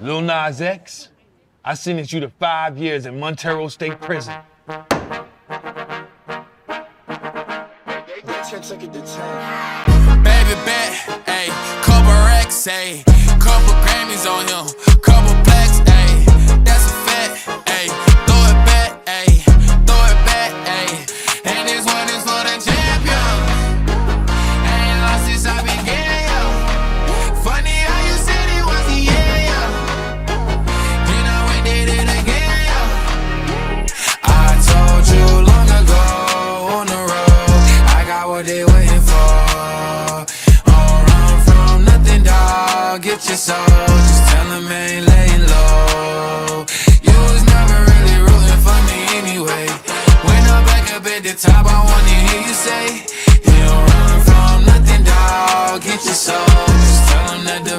Lil Nas X, I sentenced you to five years in Montero State Prison. Baby bet, ayy, couple racks, ayy, couple Grammys on him, soul, just tell them ain't laying low. You was never really rooting for me anyway. When I'm back up at the top, I wanna hear you say, You don't run from nothing, dog. Get your soul, just tell them that the